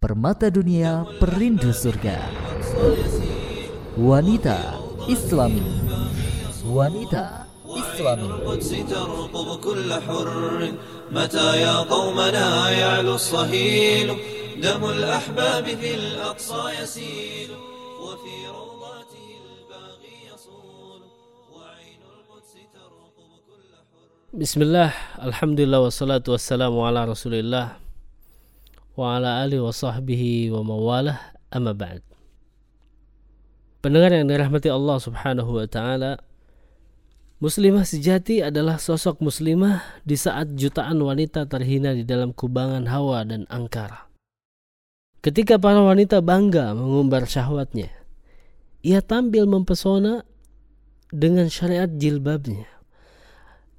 Permata dunia perindu surga Wanita Islami Wanita Islami القدس ترقب كل حر متى يا قومنا يعلو الصهيل دم الأحباب في الأقصى يسيل وفي روضاته الباغي يصول وعين القدس ترقب كل حر Bismillah, Alhamdulillah wassalatu wassalamu ala rasulillah wa ala alihi wa sahbihi wa mawalah amma ba'd Pendengar yang dirahmati Allah subhanahu wa ta'ala Muslimah sejati adalah sosok muslimah di saat jutaan wanita terhina di dalam kubangan hawa dan angkara. Ketika para wanita bangga mengumbar syahwatnya, ia tampil mempesona dengan syariat jilbabnya.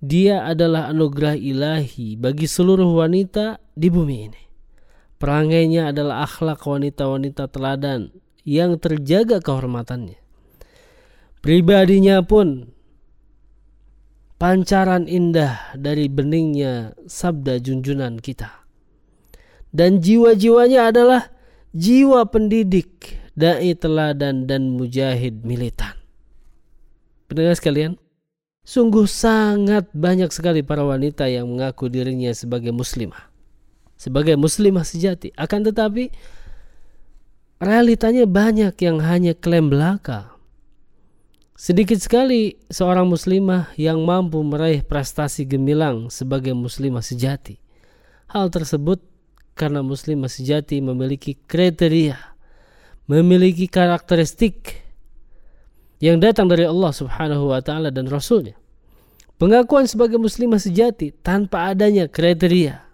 Dia adalah anugerah ilahi bagi seluruh wanita di bumi ini. Perangainya adalah akhlak wanita-wanita teladan yang terjaga kehormatannya. Pribadinya pun pancaran indah dari beningnya sabda junjunan kita. Dan jiwa-jiwanya adalah jiwa pendidik, dai teladan dan mujahid militan. Pendengar sekalian, Sungguh sangat banyak sekali para wanita yang mengaku dirinya sebagai muslimah. Sebagai muslimah sejati. Akan tetapi realitanya banyak yang hanya klaim belaka. Sedikit sekali seorang muslimah yang mampu meraih prestasi gemilang sebagai muslimah sejati. Hal tersebut karena muslimah sejati memiliki kriteria, memiliki karakteristik yang datang dari Allah Subhanahu wa taala dan rasulnya. Pengakuan sebagai muslimah sejati tanpa adanya kriteria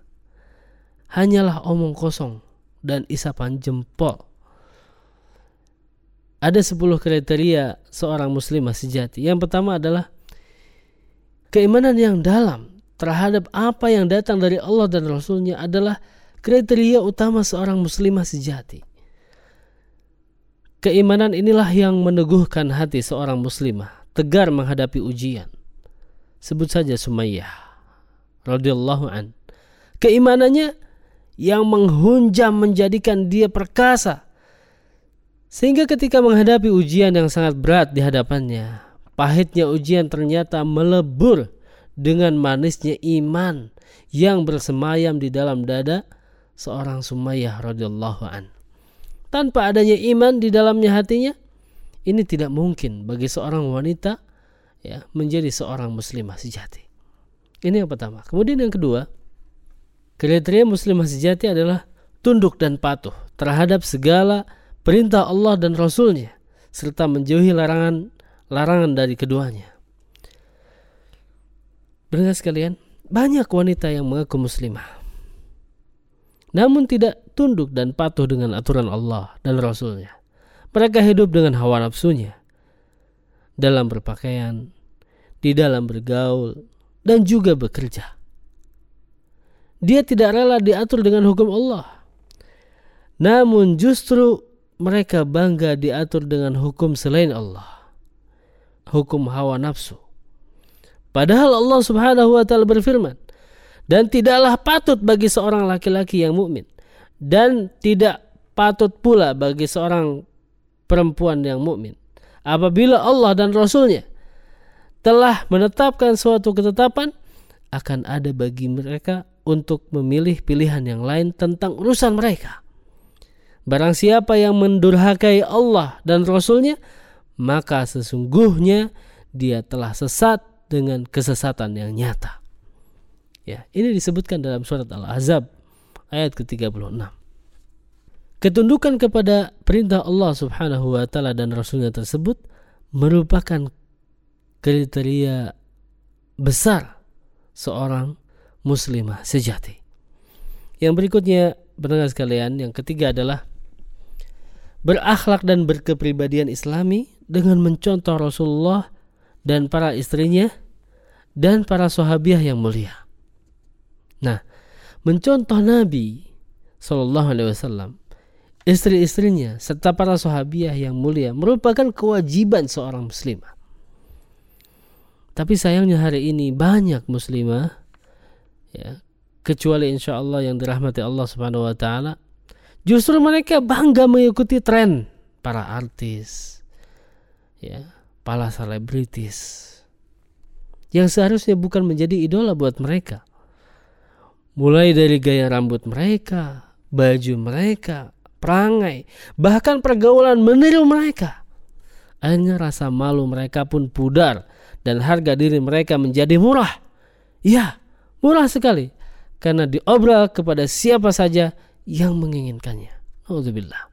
hanyalah omong kosong dan isapan jempol. Ada 10 kriteria seorang muslimah sejati. Yang pertama adalah keimanan yang dalam terhadap apa yang datang dari Allah dan Rasulnya adalah kriteria utama seorang muslimah sejati. Keimanan inilah yang meneguhkan hati seorang muslimah tegar menghadapi ujian. Sebut saja Sumayyah radhiyallahu an. Keimanannya yang menghunjam menjadikan dia perkasa. Sehingga ketika menghadapi ujian yang sangat berat di hadapannya, pahitnya ujian ternyata melebur dengan manisnya iman yang bersemayam di dalam dada seorang Sumayyah radhiyallahu an tanpa adanya iman di dalamnya hatinya, ini tidak mungkin bagi seorang wanita ya menjadi seorang muslimah sejati. Ini yang pertama. Kemudian yang kedua, kriteria muslimah sejati adalah tunduk dan patuh terhadap segala perintah Allah dan Rasulnya serta menjauhi larangan larangan dari keduanya. Benar sekalian, banyak wanita yang mengaku muslimah namun tidak tunduk dan patuh dengan aturan Allah dan Rasulnya. Mereka hidup dengan hawa nafsunya dalam berpakaian, di dalam bergaul, dan juga bekerja. Dia tidak rela diatur dengan hukum Allah. Namun justru mereka bangga diatur dengan hukum selain Allah. Hukum hawa nafsu. Padahal Allah Subhanahu wa taala berfirman, dan tidaklah patut bagi seorang laki-laki yang mukmin dan tidak patut pula bagi seorang perempuan yang mukmin apabila Allah dan Rasulnya telah menetapkan suatu ketetapan akan ada bagi mereka untuk memilih pilihan yang lain tentang urusan mereka. Barang siapa yang mendurhakai Allah dan Rasulnya, maka sesungguhnya dia telah sesat dengan kesesatan yang nyata. Ya, ini disebutkan dalam surat Al-Ahzab ayat ke-36. Ketundukan kepada perintah Allah Subhanahu wa taala dan rasulnya tersebut merupakan kriteria besar seorang muslimah sejati. Yang berikutnya pendengar sekalian, yang ketiga adalah berakhlak dan berkepribadian islami dengan mencontoh Rasulullah dan para istrinya dan para sahabiah yang mulia. Nah, mencontoh Nabi Shallallahu Alaihi Wasallam, istri-istrinya serta para sahabiah yang mulia merupakan kewajiban seorang muslimah. Tapi sayangnya hari ini banyak muslimah, ya, kecuali insya Allah yang dirahmati Allah Subhanahu Wa Taala, Justru mereka bangga mengikuti tren para artis, ya, para selebritis yang seharusnya bukan menjadi idola buat mereka. Mulai dari gaya rambut mereka, baju mereka, perangai, bahkan pergaulan meniru mereka. Akhirnya rasa malu mereka pun pudar dan harga diri mereka menjadi murah. Ya, murah sekali karena diobral kepada siapa saja yang menginginkannya. Alhamdulillah.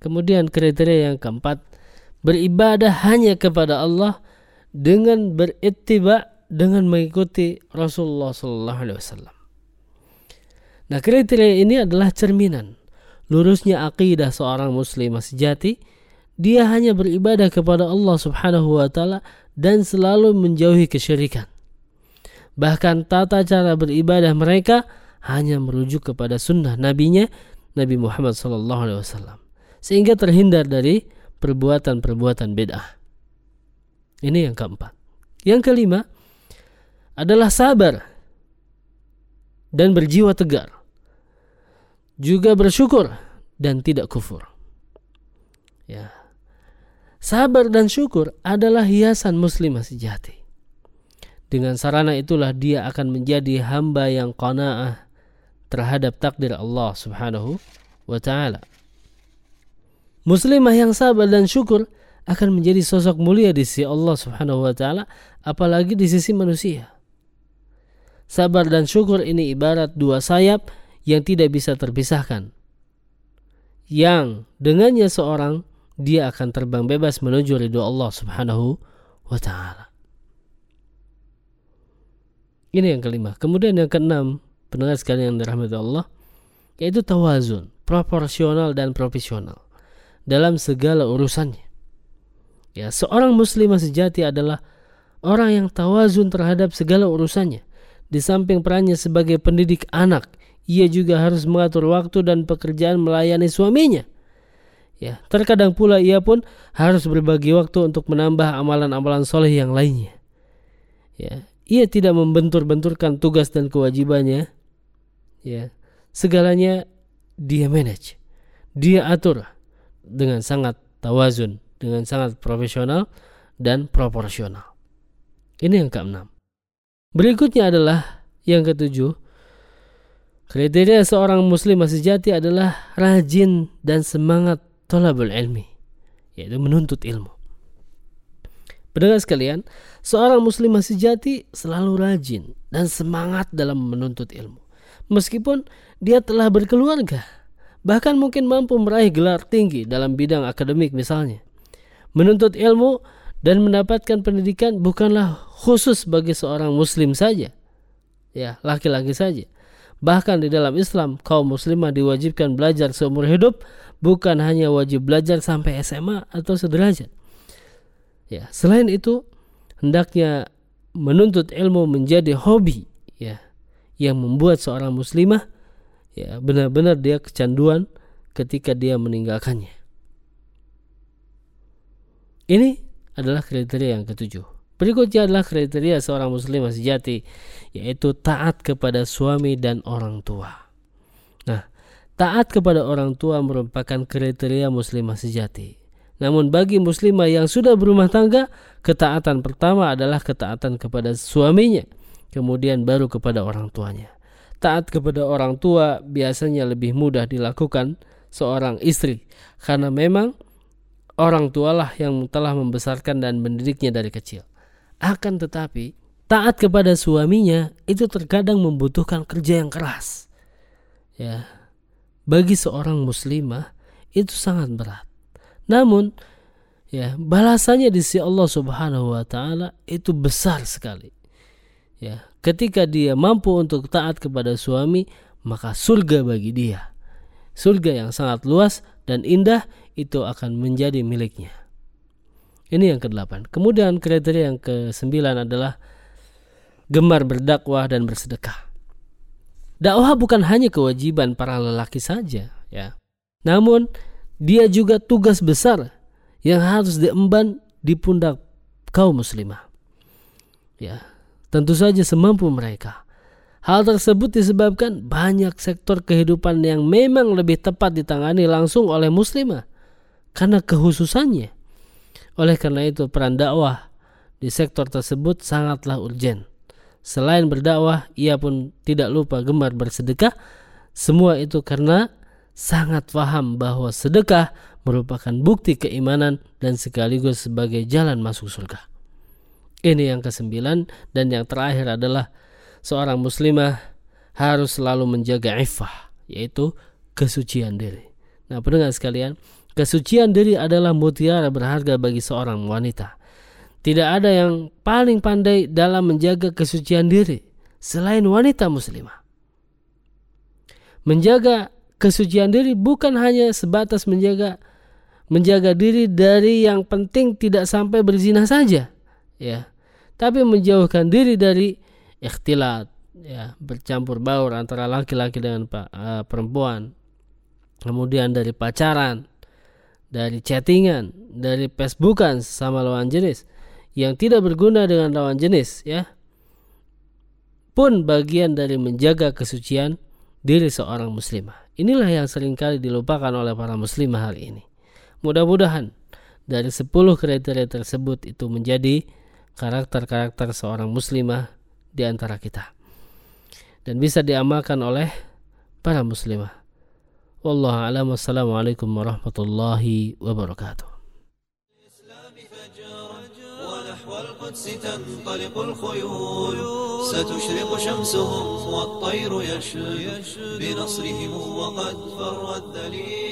Kemudian kriteria yang keempat, beribadah hanya kepada Allah dengan berittiba dengan mengikuti Rasulullah Sallallahu Alaihi Wasallam. Nah kriteria ini adalah cerminan lurusnya akidah seorang muslim sejati. Dia hanya beribadah kepada Allah Subhanahu wa taala dan selalu menjauhi kesyirikan. Bahkan tata cara beribadah mereka hanya merujuk kepada sunnah nabinya Nabi Muhammad Wasallam sehingga terhindar dari perbuatan-perbuatan bid'ah. Ini yang keempat. Yang kelima adalah sabar dan berjiwa tegar juga bersyukur dan tidak kufur. Ya. Sabar dan syukur adalah hiasan muslimah sejati. Dengan sarana itulah dia akan menjadi hamba yang qanaah terhadap takdir Allah Subhanahu wa taala. Muslimah yang sabar dan syukur akan menjadi sosok mulia di sisi Allah Subhanahu wa taala apalagi di sisi manusia. Sabar dan syukur ini ibarat dua sayap yang tidak bisa terpisahkan. Yang dengannya seorang dia akan terbang bebas menuju ridho Allah Subhanahu wa taala. Ini yang kelima. Kemudian yang keenam, pendengar sekalian yang dirahmati Allah, yaitu tawazun, proporsional dan profesional dalam segala urusannya. Ya, seorang muslimah sejati adalah orang yang tawazun terhadap segala urusannya. Di samping perannya sebagai pendidik anak ia juga harus mengatur waktu dan pekerjaan melayani suaminya. Ya, terkadang pula ia pun harus berbagi waktu untuk menambah amalan-amalan soleh yang lainnya. Ya, ia tidak membentur-benturkan tugas dan kewajibannya. Ya, segalanya dia manage, dia atur dengan sangat tawazun, dengan sangat profesional dan proporsional. Ini yang keenam. Berikutnya adalah yang ketujuh, Kriteria seorang muslim sejati adalah rajin dan semangat tolabul ilmi, yaitu menuntut ilmu. Pendengar sekalian, seorang muslim sejati selalu rajin dan semangat dalam menuntut ilmu. Meskipun dia telah berkeluarga, bahkan mungkin mampu meraih gelar tinggi dalam bidang akademik misalnya. Menuntut ilmu dan mendapatkan pendidikan bukanlah khusus bagi seorang muslim saja. Ya, laki-laki saja Bahkan di dalam Islam, kaum muslimah diwajibkan belajar seumur hidup, bukan hanya wajib belajar sampai SMA atau sederajat. Ya, selain itu, hendaknya menuntut ilmu menjadi hobi, ya, yang membuat seorang muslimah ya benar-benar dia kecanduan ketika dia meninggalkannya. Ini adalah kriteria yang ketujuh. Berikutnya adalah kriteria seorang muslim sejati yaitu taat kepada suami dan orang tua. Nah, taat kepada orang tua merupakan kriteria muslimah sejati. Namun bagi muslimah yang sudah berumah tangga, ketaatan pertama adalah ketaatan kepada suaminya, kemudian baru kepada orang tuanya. Taat kepada orang tua biasanya lebih mudah dilakukan seorang istri karena memang orang tualah yang telah membesarkan dan mendidiknya dari kecil. Akan tetapi, taat kepada suaminya itu terkadang membutuhkan kerja yang keras. Ya. Bagi seorang muslimah itu sangat berat. Namun ya, balasannya di sisi Allah Subhanahu wa taala itu besar sekali. Ya, ketika dia mampu untuk taat kepada suami, maka surga bagi dia. Surga yang sangat luas dan indah itu akan menjadi miliknya. Ini yang ke-8. Kemudian kriteria yang ke-9 adalah gemar berdakwah dan bersedekah. Dakwah bukan hanya kewajiban para lelaki saja, ya. Namun dia juga tugas besar yang harus diemban di pundak kaum muslimah. Ya, tentu saja semampu mereka. Hal tersebut disebabkan banyak sektor kehidupan yang memang lebih tepat ditangani langsung oleh muslimah karena kehususannya. Oleh karena itu peran dakwah di sektor tersebut sangatlah urgen. Selain berdakwah, ia pun tidak lupa gemar bersedekah. Semua itu karena sangat paham bahwa sedekah merupakan bukti keimanan dan sekaligus sebagai jalan masuk surga. Ini yang kesembilan dan yang terakhir adalah seorang muslimah harus selalu menjaga iffah, yaitu kesucian diri. Nah, pendengar sekalian, kesucian diri adalah mutiara berharga bagi seorang wanita. Tidak ada yang paling pandai dalam menjaga kesucian diri selain wanita muslimah. Menjaga kesucian diri bukan hanya sebatas menjaga menjaga diri dari yang penting tidak sampai berzina saja, ya. Tapi menjauhkan diri dari ikhtilat ya. Bercampur baur antara laki-laki dengan uh, perempuan. Kemudian dari pacaran dari chattingan dari facebookan sama lawan jenis yang tidak berguna dengan lawan jenis ya. Pun bagian dari menjaga kesucian diri seorang muslimah inilah yang sering kali dilupakan oleh para muslimah hari ini mudah-mudahan dari 10 kriteria tersebut itu menjadi karakter-karakter seorang muslimah di antara kita dan bisa diamalkan oleh para muslimah. Wallahu a'lam wassalamualaikum warahmatullahi wabarakatuh. القدس تنطلق الخيول. ستشرق شمسهم والطير يشد بنصرهم وقد فر الدليل.